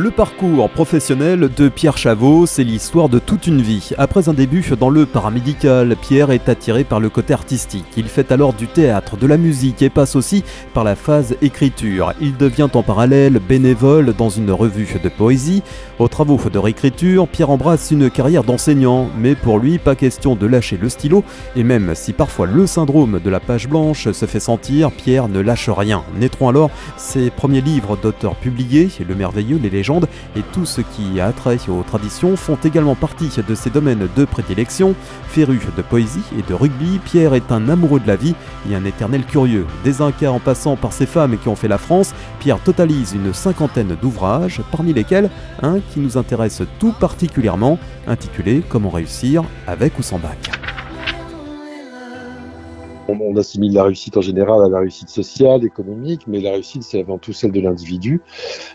Le parcours professionnel de Pierre Chavot, c'est l'histoire de toute une vie. Après un début dans le paramédical, Pierre est attiré par le côté artistique. Il fait alors du théâtre, de la musique et passe aussi par la phase écriture. Il devient en parallèle bénévole dans une revue de poésie. Aux travaux de réécriture, Pierre embrasse une carrière d'enseignant, mais pour lui, pas question de lâcher le stylo. Et même si parfois le syndrome de la page blanche se fait sentir, Pierre ne lâche rien. Naîtront alors ses premiers livres d'auteur publiés, Le merveilleux, les légendes et tout ce qui a trait aux traditions font également partie de ses domaines de prédilection. Féru de poésie et de rugby, Pierre est un amoureux de la vie et un éternel curieux. Des Incas en passant par ces femmes qui ont fait la France, Pierre totalise une cinquantaine d'ouvrages, parmi lesquels un qui nous intéresse tout particulièrement, intitulé Comment réussir avec ou sans bac on, assimile la réussite en général à la réussite sociale, économique, mais la réussite, c'est avant tout celle de l'individu.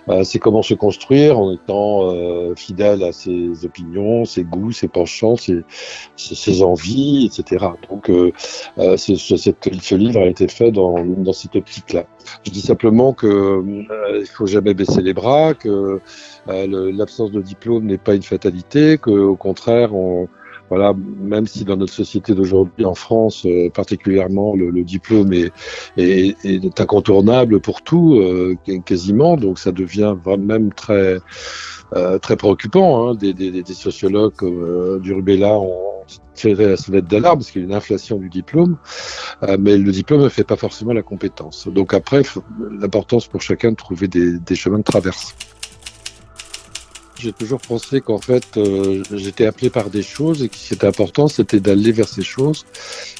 Euh, c'est comment se construire en étant euh, fidèle à ses opinions, ses goûts, ses penchants, ses, envies, etc. Donc, euh, ce, livre a été fait dans, cette optique-là. Je dis simplement que euh, faut jamais baisser les bras, que l'absence de diplôme n'est pas une fatalité, qu'au contraire, on voilà, même si dans notre société d'aujourd'hui, en France euh, particulièrement, le, diplôme est, est, incontournable pour tout, euh, quasiment, donc ça devient même très euh, très préoccupant. Hein. Des, des, des, sociologues comme du Rubella ont tiré la sonnette d'alarme parce qu'il y a une inflation du diplôme, mais le diplôme ne fait pas forcément la compétence. Donc après, l'importance pour chacun de trouver des, des chemins de traverse j'ai toujours pensé qu'en fait, euh, j'étais appelé par des choses et que ce qui était important, c'était d'aller vers ces choses.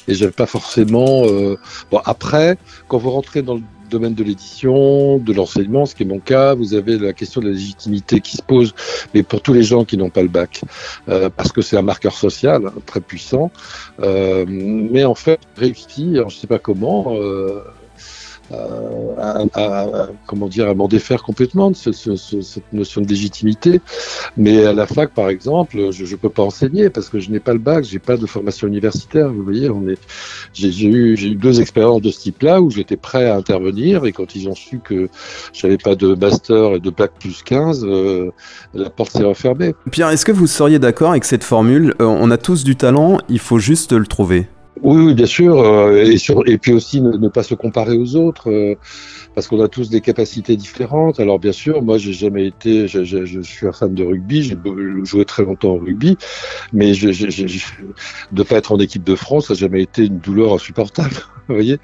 Et j'avais pas forcément. Euh... Bon, après, quand vous rentrez dans le domaine de l'édition, de l'enseignement, ce qui est mon cas, vous avez la question de la légitimité qui se pose, mais pour tous les gens qui n'ont pas le bac, euh, parce que c'est un marqueur social hein, très puissant. Mais en fait, réussir, je sais pas comment. À, comment dire, à m'en défaire complètement de cette notion de légitimité. Mais à la fac, par exemple, je ne peux pas enseigner parce que je n'ai pas le bac, j'ai pas de formation universitaire. Vous voyez, j'ai eu, eu deux expériences de ce type-là où j'étais prêt à intervenir et quand ils ont su que j'avais pas de master et de bac plus 15, euh, la porte s'est refermée. Pierre, est-ce que vous seriez d'accord avec cette formule? Euh, On a tous du talent, il faut juste le trouver. Oui, bien sûr, euh, et, sur, et puis aussi ne, pas se comparer aux autres, euh, parce qu'on a tous des capacités différentes. Alors bien sûr, moi j'ai jamais été, je, je, je, suis un fan de rugby, j'ai joué très longtemps au rugby, mais je, de pas être en équipe de France, ça n'a jamais été une douleur insupportable, vous voyez.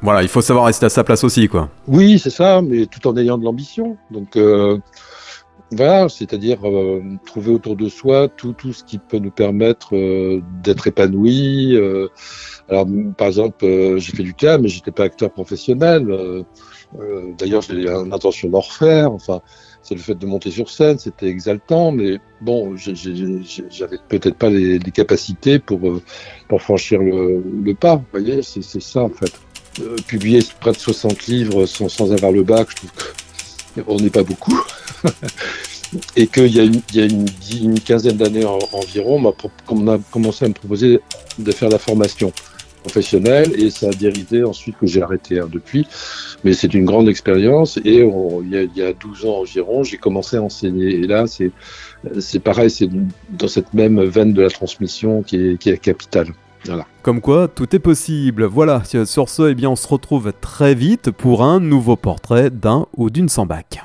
Voilà, il faut savoir rester à sa place aussi, quoi. Oui, c'est ça, mais tout en ayant de l'ambition. Donc euh, voilà, c'est-à-dire euh, trouver autour de soi tout, tout ce qui peut nous permettre euh, d'être épanoui. Euh. alors, par exemple, j'ai fait du cas, mais j'étais pas acteur professionnel. D'ailleurs, j'ai l'intention d'en refaire. Enfin, c'est le fait de monter sur scène, c'était exaltant, mais bon, j'avais peut-être pas les, les, capacités pour pour franchir le, le pas. Vous voyez, c'est ça en fait. publier près de 60 livres sans, sans avoir le bac, je trouve qu'on n'est pas beaucoup. et qu'il y a, une, quinzaine d'années environ, on a commencé à me proposer de faire la formation professionnelle et ça a dérivé ensuite que j'ai arrêté hein, depuis. Mais c'est une grande expérience et il, y a, il y a 12 ans environ, j'ai commencé à enseigner. Et là, c'est, pareil, c'est dans cette même veine de la transmission qui est capitale. Comme quoi, tout est possible. Voilà, sur ce, eh bien, on se retrouve très vite pour un nouveau portrait d'un ou d'une sans bac.